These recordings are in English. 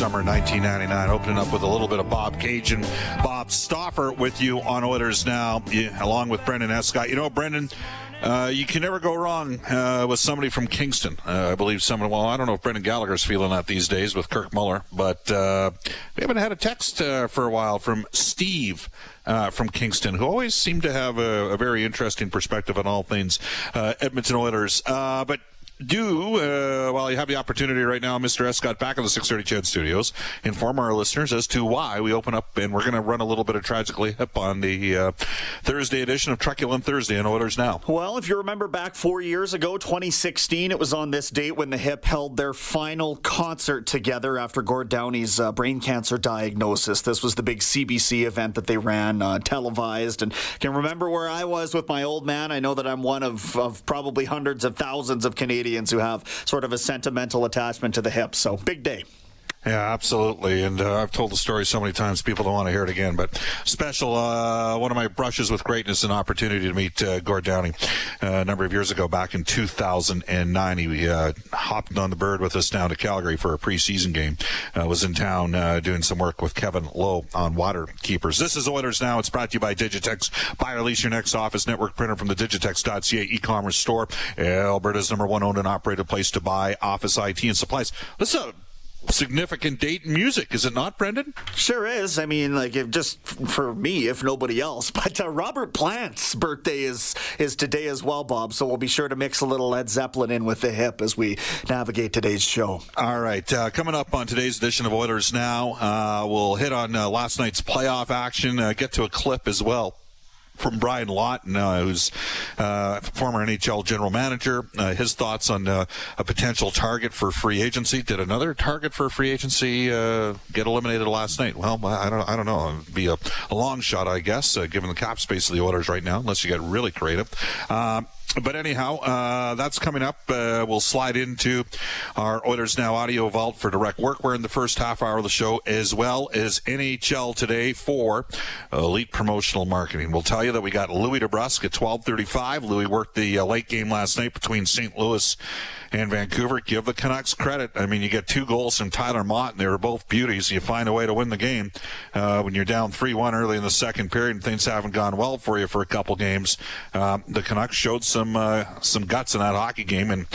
Summer 1999. Opening up with a little bit of Bob Cage and Bob Stauffer with you on Oilers Now, along with Brendan Escott. You know, Brendan, uh, you can never go wrong uh, with somebody from Kingston. Uh, I believe someone, well, I don't know if Brendan Gallagher's feeling that these days with Kirk Muller, but uh, we haven't had a text uh, for a while from Steve. Uh, from Kingston, who always seemed to have a, a very interesting perspective on all things Edmonton Oilers. but do, uh, while you have the opportunity right now, Mr. Escott, back in the 630 CHED Studios, inform our listeners as to why we open up, and we're going to run a little bit of Tragically Hip on the uh, Thursday edition of Truculent Thursday in Oilers Now. Well, if you remember back four years ago, 2016, it was on this date when the Hip held their final concert together after Gord Downie's uh, brain cancer diagnosis. This was the big CBC event that they ran uh, televised, and can remember where I was with my old man. I know that I'm one of, of probably hundreds of thousands of Canadians Canadians who have sort of a sentimental attachment to the hip. So big day. Yeah, absolutely. And uh, I've told the story so many times, people don't want to hear it again. But special, uh, one of my brushes with greatness, and opportunity to meet uh, Gord Downie uh, a number of years ago, back in 2009. He uh, hopped on the bird with us down to Calgary for a preseason game. Uh, was in town doing some work with Kevin Lowe on water keepers. This is Oilers Now. It's brought to you by Digitex. Buy or lease your next office network printer from the Digitex.ca e-commerce store. Alberta's number one owned and operated place to buy office IT and supplies. Listen significant date in music, is it not, Brendan? Sure is. I mean, like if just for me, if nobody else. But uh, Robert Plant's birthday is is today as well, Bob. So we'll be sure to mix a little Led Zeppelin in with the hip as we navigate today's show. All right, uh, coming up on today's edition of Oilers Now, uh, we'll hit on uh, last night's playoff action. Uh, get to a clip as well from Brian Lawton, uh, who's uh, former NHL general manager. Uh, his thoughts on uh, a potential target for free agency. Did another target for free agency uh, get eliminated last night? Well, I don't, I don't know. It'd be a, a long shot, I guess, uh, given the cap space of the Oilers right now, unless you get really creative but anyhow, uh, that's coming up. Uh, we'll slide into our Oilers Now audio vault for direct work. We're in the first half hour of the show, as well as NHL today for elite promotional marketing. We'll tell you that we got Louie DeBrusk at 12:35. Louie worked the uh, late game last night between St. Louis and Vancouver. Give the Canucks credit. I mean, you get two goals from Tyler Motte, and they were both beauties. You find a way to win the game uh, when you're down 3-1 early in the second period and things haven't gone well for you for a couple games. Um, the Canucks showed some uh, some guts in that hockey game, and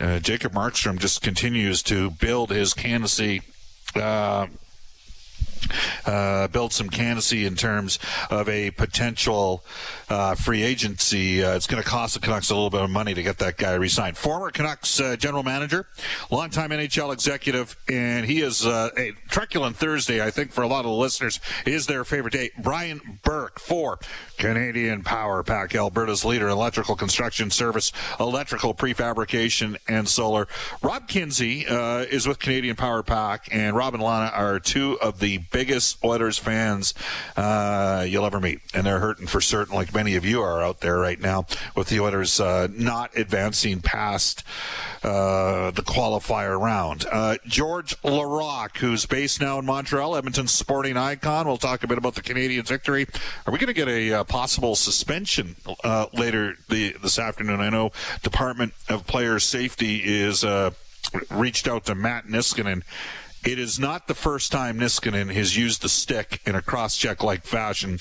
uh, Jacob Markstrom just continues to build his candidacy. Uh, uh, build some candidacy in terms of a potential uh, free agency. Uh, it's going to cost the Canucks a little bit of money to get that guy re-signed. Former Canucks uh, general manager, longtime NHL executive, and he is uh, a truculent Thursday. I think for a lot of the listeners is their favorite day. Brian Burke for Canadian Power Pack, Alberta's leader in electrical construction service, electrical prefabrication, and solar. Rob Kinsey uh, is with Canadian Power Pack, and Rob and Lana are two of the biggest Oilers fans uh, you'll ever meet, and they're hurting for certain, like many of you are out there right now, with the Oilers uh, not advancing past uh, the qualifier round. Uh, George Laraque, who's based now in Montreal, Edmonton's sporting icon. We'll talk a bit about the Canadiens' victory. Are we going to get a uh, possible suspension uh, later the, this afternoon? I know Department of Player Safety is reached out to Matt Niskanen it is not the first time Niskanen has used the stick in a cross-check like fashion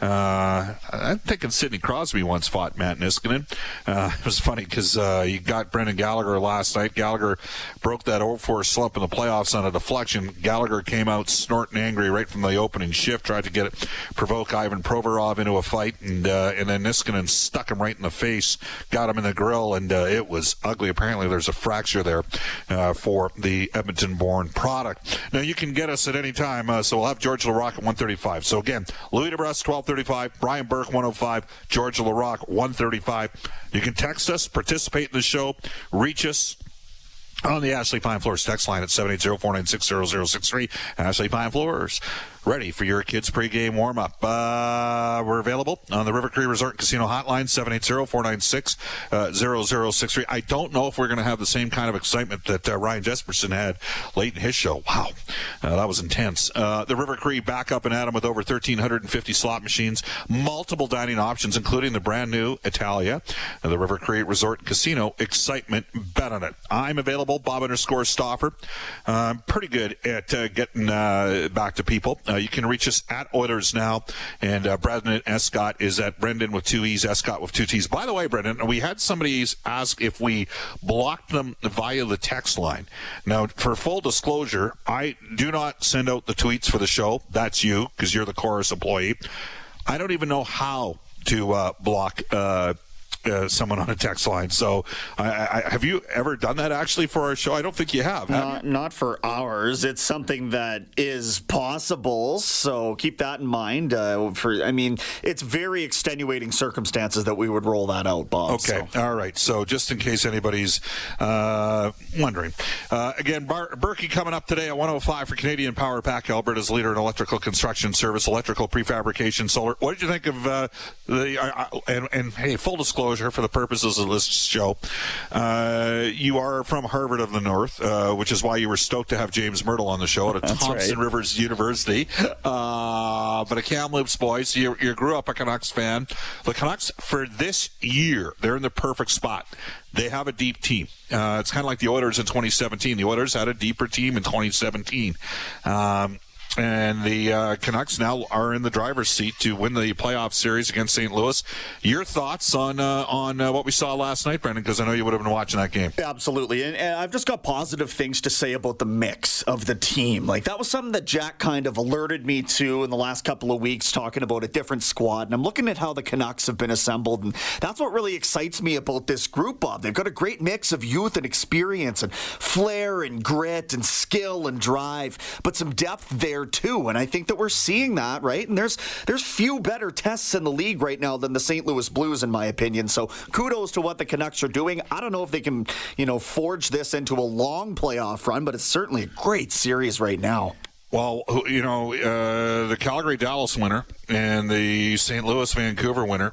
uh, I'm thinking Sidney Crosby once fought Matt Niskanen. Uh, it was funny because uh, you got Brendan Gallagher last night. Gallagher broke that 0-4 slump in the playoffs on a deflection. Gallagher came out snorting angry right from the opening shift, tried to get it, provoke Ivan Provorov into a fight, and uh, and then Niskanen stuck him right in the face, got him in the grill, and uh, it was ugly. Apparently, there's a fracture there uh, for the Edmonton-born product. Now you can get us at any time, uh, so we'll have George Laraque at 135. So again, Louie DeBrusk 12. 135, Brian Burke 105, George Laraque 135. You can text us, participate in the show, reach us on the Ashley Fine Floors text line at 780-496-0063. Ashley Fine Floors ready for your kids' pregame warm-up. Uh, we're available on the River Cree Resort Casino hotline, 780-496-0063. I don't know if we're going to have the same kind of excitement that uh, Ryan Jesperson had late in his show. Wow, uh, that was intense. Uh, the River Cree back up and at 'em with over 1,350 slot machines, multiple dining options, including the brand new Italia. the River Cree Resort Casino, excitement, bet on it. I'm available, Bob underscore Stauffer. I'm pretty good at uh, getting uh, back to people. Uh, you can reach us at Oilers now, and uh, Brendan Escott is at Brendan with two E's, Escott with two T's. By the way, Brendan, we had somebody ask if we blocked them via the text line. Now, for full disclosure, I do not send out the tweets for the show. That's you, because you're the Corus employee. I don't even know how to uh, block uh, someone on a text line. So, I, I, have you ever done that actually for our show? I don't think you have. have not, you? not for ours. It's something that is possible. So keep that in mind. Uh, for I mean, it's very extenuating circumstances that we would roll that out, Bob. Okay, so. all right. So just in case anybody's uh, wondering, uh, again, Bar- Burkie coming up today at 105 for Canadian Power Pack, Alberta's leader in electrical construction service, electrical prefabrication, solar. What did you think of uh, the? Uh, and, and hey, full disclosure disclosure for the purposes of this show. Uh, you are from Harvard of the North, uh, which is why you were stoked to have James Mirtle on the show at Thompson right. Rivers University. Uh, but a Kamloops boy, so you, you grew up a Canucks fan. The Canucks, for this year, they're in the perfect spot. They have a deep team. Uh, it's kind of like the Oilers in 2017. The Oilers had a deeper team in 2017. Um, and the uh, Canucks now are in the driver's seat to win the playoff series against St. Louis. Your thoughts on uh, on uh, what we saw last night, Brendan? Because I know you would have been watching that game. Absolutely, and, and, I've just got positive things to say about the mix of the team. Like that was something that Jack kind of alerted me to in the last couple of weeks, talking about a different squad. And I'm looking at how the Canucks have been assembled, and that's what really excites me about this group. Bob, they've got a great mix of youth and experience, and flair and grit and skill and drive, but some depth there there too. And I think that we're seeing that, right? And there's there's few better tests in the league right now than the St. Louis Blues, in my opinion. So kudos to what the Canucks are doing. I don't know if they can, you know, forge this into a long playoff run, but it's certainly a great series right now. Well, you know, uh, the Calgary Dallas winner and the St. Louis Vancouver winner,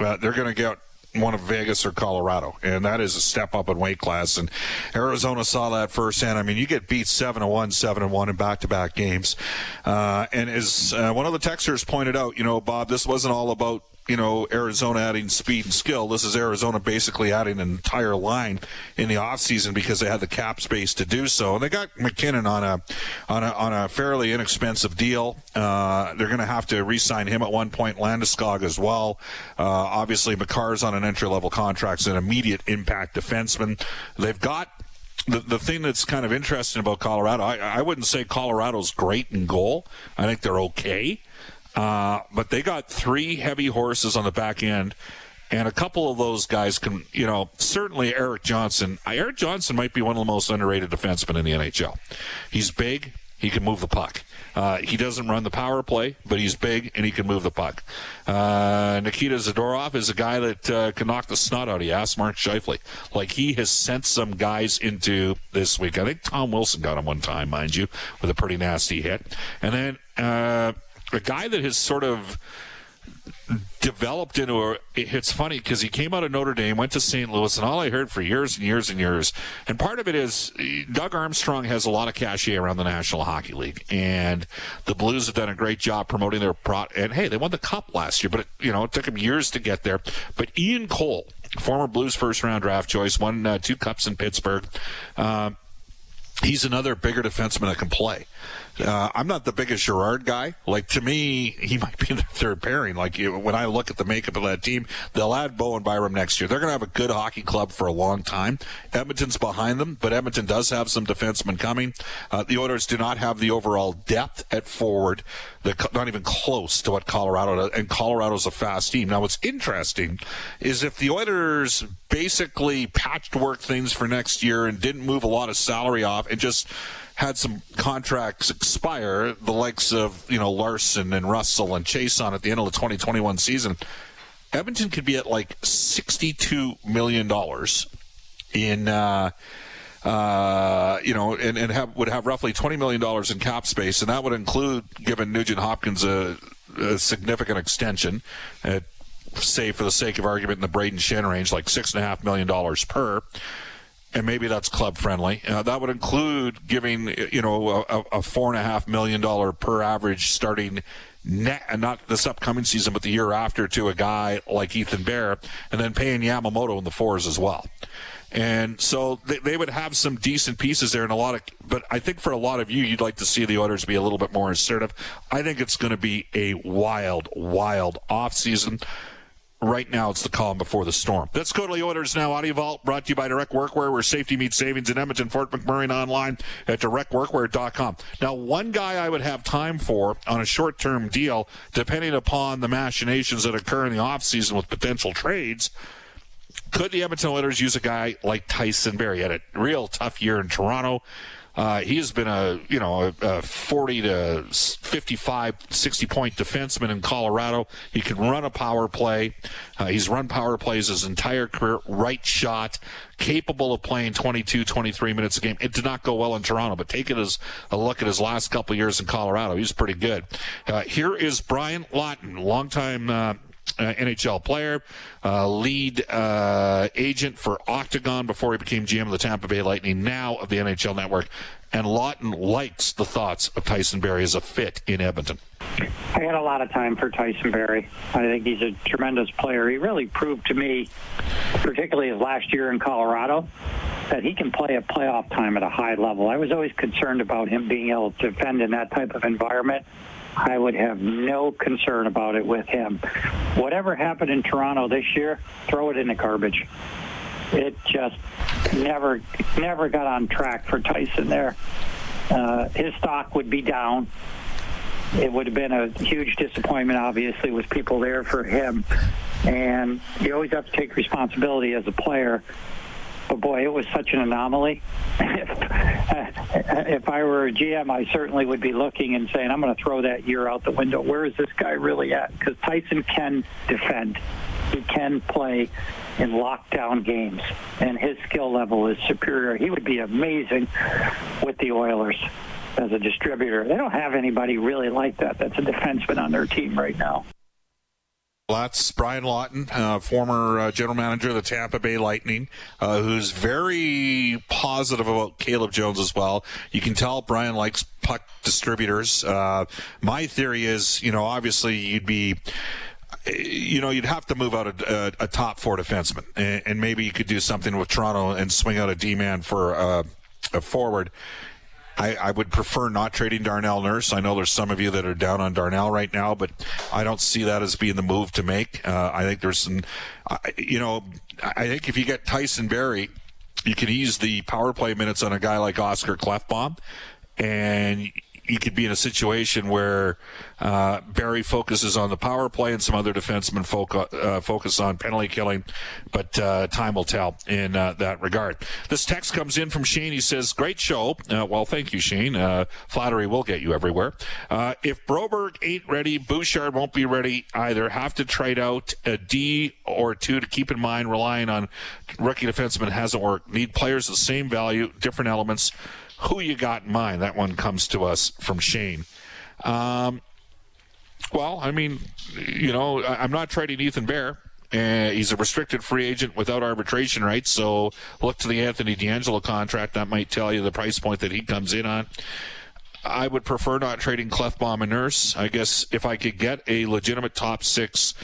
uh, they're going to get one of Vegas or Colorado, and that is a step up in weight class. And Arizona saw that firsthand. I mean, you get beat seven to one, seven to one in back to back games. Uh, and as uh, one of the texters pointed out, you know, Bob, this wasn't all about you know, Arizona adding speed and skill. This is Arizona basically adding an entire line in the offseason because they had the cap space to do so. And they got MacKinnon on a on a on a fairly inexpensive deal. Uh, they're going to have to re-sign him at one point. Landeskog as well. Uh, obviously, Makar's on an entry level contract, as an immediate impact defenseman. They've got the, the thing that's kind of interesting about Colorado, I, I wouldn't say Colorado's great in goal. I think they're okay. Uh, but they got three heavy horses on the back end. And a couple of those guys can, you know, certainly Erik Johnson. Erik Johnson might be one of the most underrated defensemen in the NHL. He's big. He can move the puck. Uh, he doesn't run the power play, but he's big and he can move the puck. Uh, Nikita Zadorov is a guy that uh, can knock the snot out of you. Ask Mark Scheifele. Like he has sent some guys into this week. I think Tom Wilson got him one time, mind you, with a pretty nasty hit. And then uh, a guy that has sort of developed into a. It's funny because he came out of Notre Dame, went to St. Louis, and all I heard for years and years and years, and part of it is Doug Armstrong has a lot of cachet around the National Hockey League, and the Blues have done a great job promoting their pro. And hey, they won the Cup last year, but it, you know it took them years to get there. But Ian Cole, former Blues first round draft choice, won uh, two cups in Pittsburgh. Uh, he's another bigger defenseman that can play. Uh, I'm not the biggest Girard guy. Like to me, he might be the third pairing. Like when I look at the makeup of that team, they'll add Bowen Byram next year. They're going to have a good hockey club for a long time. Edmonton's behind them, but Edmonton does have some defensemen coming. Uh, the Oilers do not have the overall depth at forward. They're not even close to what Colorado does, and Colorado's a fast team. Now, what's interesting is if the Oilers basically patched work things for next year and didn't move a lot of salary off and just had some contracts expire, the likes of you know Larsson and Russell and Chiasson at the end of the 2021 season, Edmonton could be at like 62 million dollars in. Uh, uh, you know, and, and have, would have roughly $20 million in cap space, and that would include giving Nugent Hopkins a, a significant extension, at, say, for the sake of argument, in the Brayden Schenn range, like $6.5 million per and maybe that's club friendly. Uh, that would include giving you know a, a four and a half million dollar per average starting net, and not this upcoming season, but the year after to a guy like Ethan Bear, and then paying Yamamoto in the fours as well. And so they, they would have some decent pieces there and a lot of, but I think for a lot of you, you'd like to see the Oilers be a little bit more assertive. I think it's going to be a wild, wild off season. Right now, it's the calm before the storm. To the Oilers now. Audio Vault brought to you by Direct Workwear, where safety meets savings in Edmonton, Fort McMurray, and online at directworkwear.com. Now, one guy I would have time for on a short term deal, depending upon the machinations that occur in the offseason with potential trades, could the Edmonton Oilers use a guy like Tyson Barrie? He had a real tough year in Toronto. Uh, he has been a you know a, a 40 to 55, 60 point defenseman in Colorado. He can run a power play. Uh, he's run power plays his entire career. Right shot, capable of playing 22, 23 minutes a game. It did not go well in Toronto, but take it as a look at his last couple years in Colorado. He's pretty good. Uh, here is Brian Lawton, longtime uh, NHL player, uh, lead uh, agent for Octagon before he became GM of the Tampa Bay Lightning, now of the NHL Network. And Lawton likes the thoughts of Tyson Barrie as a fit in Edmonton. I had a lot of time for Tyson Barrie. I think he's a tremendous player. He really proved to me, particularly his last year in Colorado, that he can play a playoff time at a high level. I was always concerned about him being able to defend in that type of environment. I would have no concern about it with him. Whatever happened in Toronto this year, throw it in the garbage. It just never, never got on track for Tyson there. Uh, his stock would be down. It would have been a huge disappointment, obviously, with people there for him. And you always have to take responsibility as a player but boy, it was such an anomaly. if, if I were a GM, I certainly would be looking and saying, I'm going to throw that year out the window. Where is this guy really at? Because Tyson can defend. He can play in lockdown games, and his skill level is superior. He would be amazing with the Oilers as a distributor. They don't have anybody really like that. That's a defenseman on their team right now. That's Brian Lawton, uh, former uh, general manager of the Tampa Bay Lightning, uh, who's very positive about Caleb Jones as well. You can tell Brian likes puck distributors. Uh, my theory is, you know, obviously you'd be you know, you'd have to move out a, a, a top four defenseman, and, and, maybe you could do something with Toronto and swing out a D man for uh, a forward. I, I, would prefer not trading Darnell Nurse. I know there's some of you that are down on Darnell right now, but I don't see that as being the move to make. Uh, I think there's some, uh, you know, I think if you get Tyson Barrie, you can ease the power play minutes on a guy like Oscar Klefbom, and you could be in a situation where uh, Barrie focuses on the power play and some other defensemen focus, uh, focus on penalty killing, but uh, time will tell in uh, that regard. This text comes in from Shane. He says, "Great show." Uh, well, thank you, Shane. Uh, flattery will get you everywhere. if Broberg ain't ready, Bouchard won't be ready either. Have to trade out a D or two to keep in mind. Relying on rookie defensemen hasn't worked. Need players of the same value, different elements. Who you got in mind? That one comes to us from Shane. Um, well, I mean, you know, I'm not trading Ethan Bear. Uh, he's a restricted free agent without arbitration rights. So look to the Anthony DeAngelo contract. That might tell you the price point that he comes in on. I would prefer not trading Klefbom and Nurse. I guess if I could get a legitimate top six,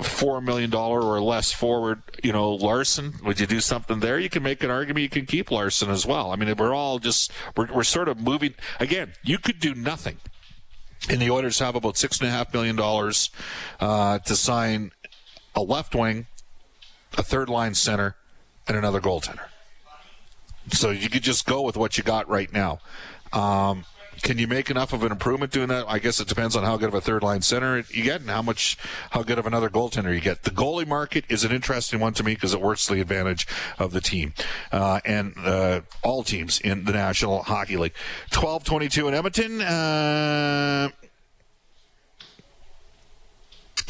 four million dollar or less forward, you know, Larsson, would you do something there? You can make an argument you can keep Larsson as well. I mean, we're all just we're, we're sort of moving. Again, you could do nothing and the Oilers have about six and a half million dollars uh, to sign a left wing, a third line center, and another goaltender. So you could just go with what you got right now. Um, can you make enough of an improvement doing that? I guess it depends on how good of a third line center you get and how much, how good of another goaltender you get. The goalie market is an interesting one to me because it works to the advantage of the team uh, and uh, all teams in the National Hockey League. Twelve twenty-two in Edmonton. Uh,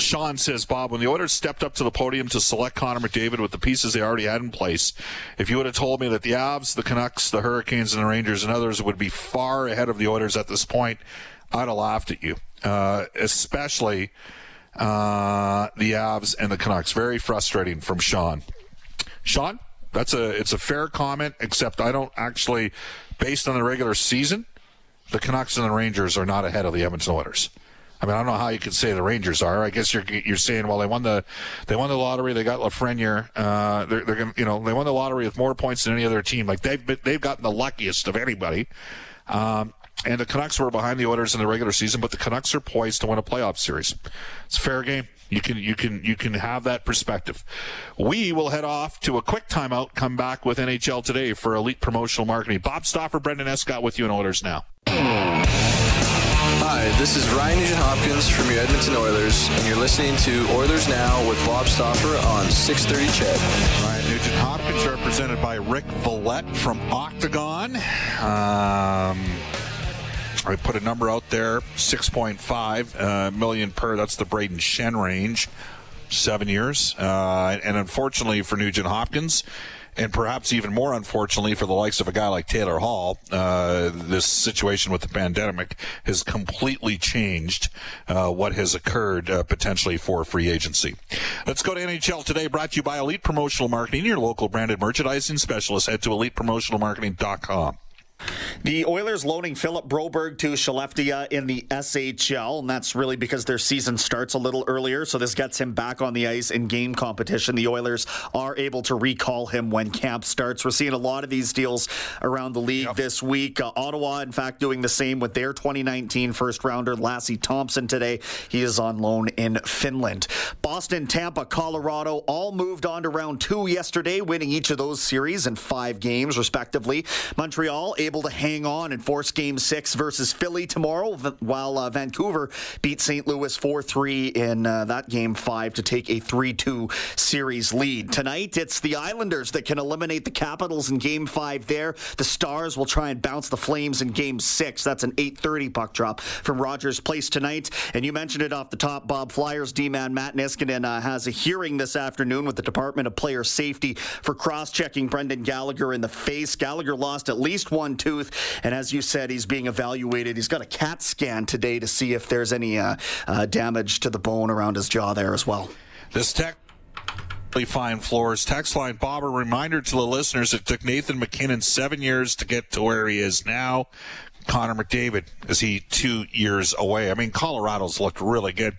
Sean says, Bob, when the Oilers stepped up to the podium to select Connor McDavid with the pieces they already had in place, if you would have told me that the Avs, the Canucks, the Hurricanes, and the Rangers and others would be far ahead of the Oilers at this point, I'd have laughed at you. Uh, especially uh, the Avs and the Canucks. Very frustrating from Sean. Sean, that's a it's a fair comment, except I don't actually, based on the regular season, the Canucks and the Rangers are not ahead of the Edmonton Oilers. I mean, I don't know how you could say the Rangers are. I guess you're you're saying, well, they won the they won the lottery. They got Lafreniere. Uh, they're they're gonna, you know they won the lottery with more points than any other team. Like they've been, they've gotten the luckiest of anybody. Um, and the Canucks were behind the Oilers in the regular season, but the Canucks are poised to win a playoff series. It's a fair game. You can you can you can have that perspective. We will head off to a quick timeout. Come back with NHL today for Elite Promotional Marketing. Bob Stauffer, Brendan Escott with you in Oilers now. Hi, this is Ryan Nugent Hopkins from your Edmonton Oilers, and you're listening to Oilers Now with Bob Stauffer on 630 CHED. Ryan Nugent Hopkins represented by Rick Valette from Octagon. Um, I put a number out there, 6.5 uh, million per. That's the Brayden Schenn range, seven years. Uh, and unfortunately for Nugent Hopkins, and perhaps even more unfortunately for the likes of a guy like Taylor Hall, uh, this situation with the pandemic has completely changed uh, what has occurred uh, potentially for free agency. Let's go to NHL today, brought to you by Elite Promotional Marketing, your local branded merchandising specialist. Head to elitepromotionalmarketing.com. The Oilers loaning Philip Broberg to Skellefteå in the SHL, and that's really because their season starts a little earlier, so this gets him back on the ice in game competition. The Oilers are able to recall him when camp starts. We're seeing a lot of these deals around the league yep. this week. Uh, Ottawa, in fact, doing the same with their 2019 first rounder, Lassi Thompson, today. He is on loan in Finland. Boston, Tampa, Colorado all moved on to round two yesterday, winning each of those series in five games, respectively. Montreal able to hang on and force game six versus Philly tomorrow, while uh, Vancouver beat St. Louis 4 3 in uh, that game five to take a 3 2 series lead. Tonight, it's the Islanders that can eliminate the Capitals in game five there. The Stars will try and bounce the Flames in game six. That's an 8.30 puck drop from Rogers Place tonight. And you mentioned it off the top, Bob Flyers D-man Matt Niskanen uh, has a hearing this afternoon with the Department of Player Safety for cross-checking Brendan Gallagher in the face. Gallagher lost at least one tooth. And as you said, he's being evaluated. He's got a CAT scan today to see if there's any uh, uh, damage to the bone around his jaw there as well. This tech fine floors. Text line Bob, a reminder to the listeners it took Nathan MacKinnon seven years to get to where he is now. Connor McDavid is he two years away? I mean, Colorado's looked really good.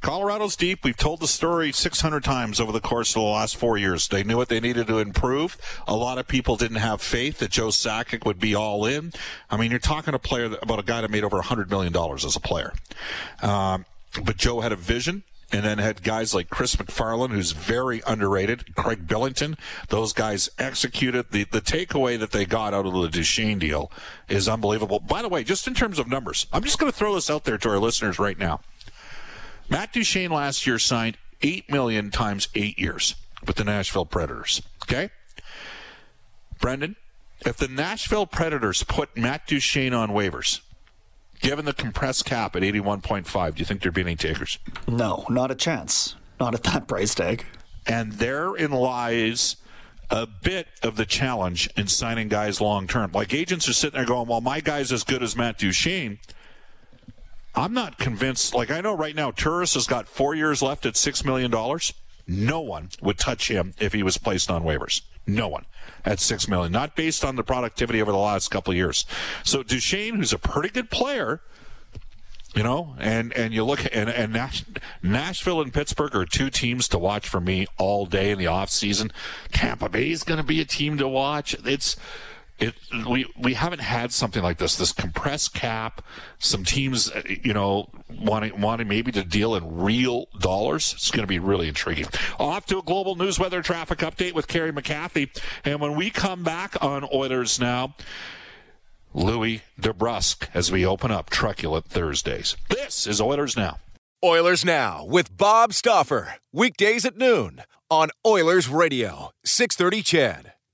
Colorado's deep. We've told the story 600 times over the course of the last four years. They knew what they needed to improve. A lot of people didn't have faith that Joe Sakic would be all in. I mean, you're talking a player about a guy that made over $100 million as a player. Um, but Joe had a vision and then had guys like Chris MacFarland, who's very underrated, Craig Billington. Those guys executed. The, the takeaway that they got out of the Duchene deal is unbelievable. By the way, just in terms of numbers, I'm just going to throw this out there to our listeners right now. Matt Duchene last year signed eight million times eight years with the Nashville Predators. Okay, Brendan, if the Nashville Predators put Matt Duchene on waivers, given the compressed cap at 81.5, do you think there'd be any takers? No, not a chance. Not at that price tag. And therein lies a bit of the challenge in signing guys long term. Like agents are sitting there going, well, my guy's as good as Matt Duchene. I'm not convinced. Like I know right now, Turris has got four years left at $6 million. No one would touch him if he was placed on waivers. No one at six million, not based on the productivity over the last couple of years. So Duchene, who's a pretty good player, you know, and and you look and and Nash, Nashville and Pittsburgh are two teams to watch for me all day in the off season. Tampa Bay is going to be a team to watch. It's it we we haven't had something like this this compressed cap some teams uh, you know wanting wanting maybe to deal in real dollars. It's going to be really intriguing. Off to a global news weather traffic update with Kerry McCarthy and when we come back on Oilers now Louie DeBrusk as we open up truculent Thursdays. This is Oilers now. Oilers Now with Bob Stauffer. Weekdays at noon on Oilers Radio, 630 CHED.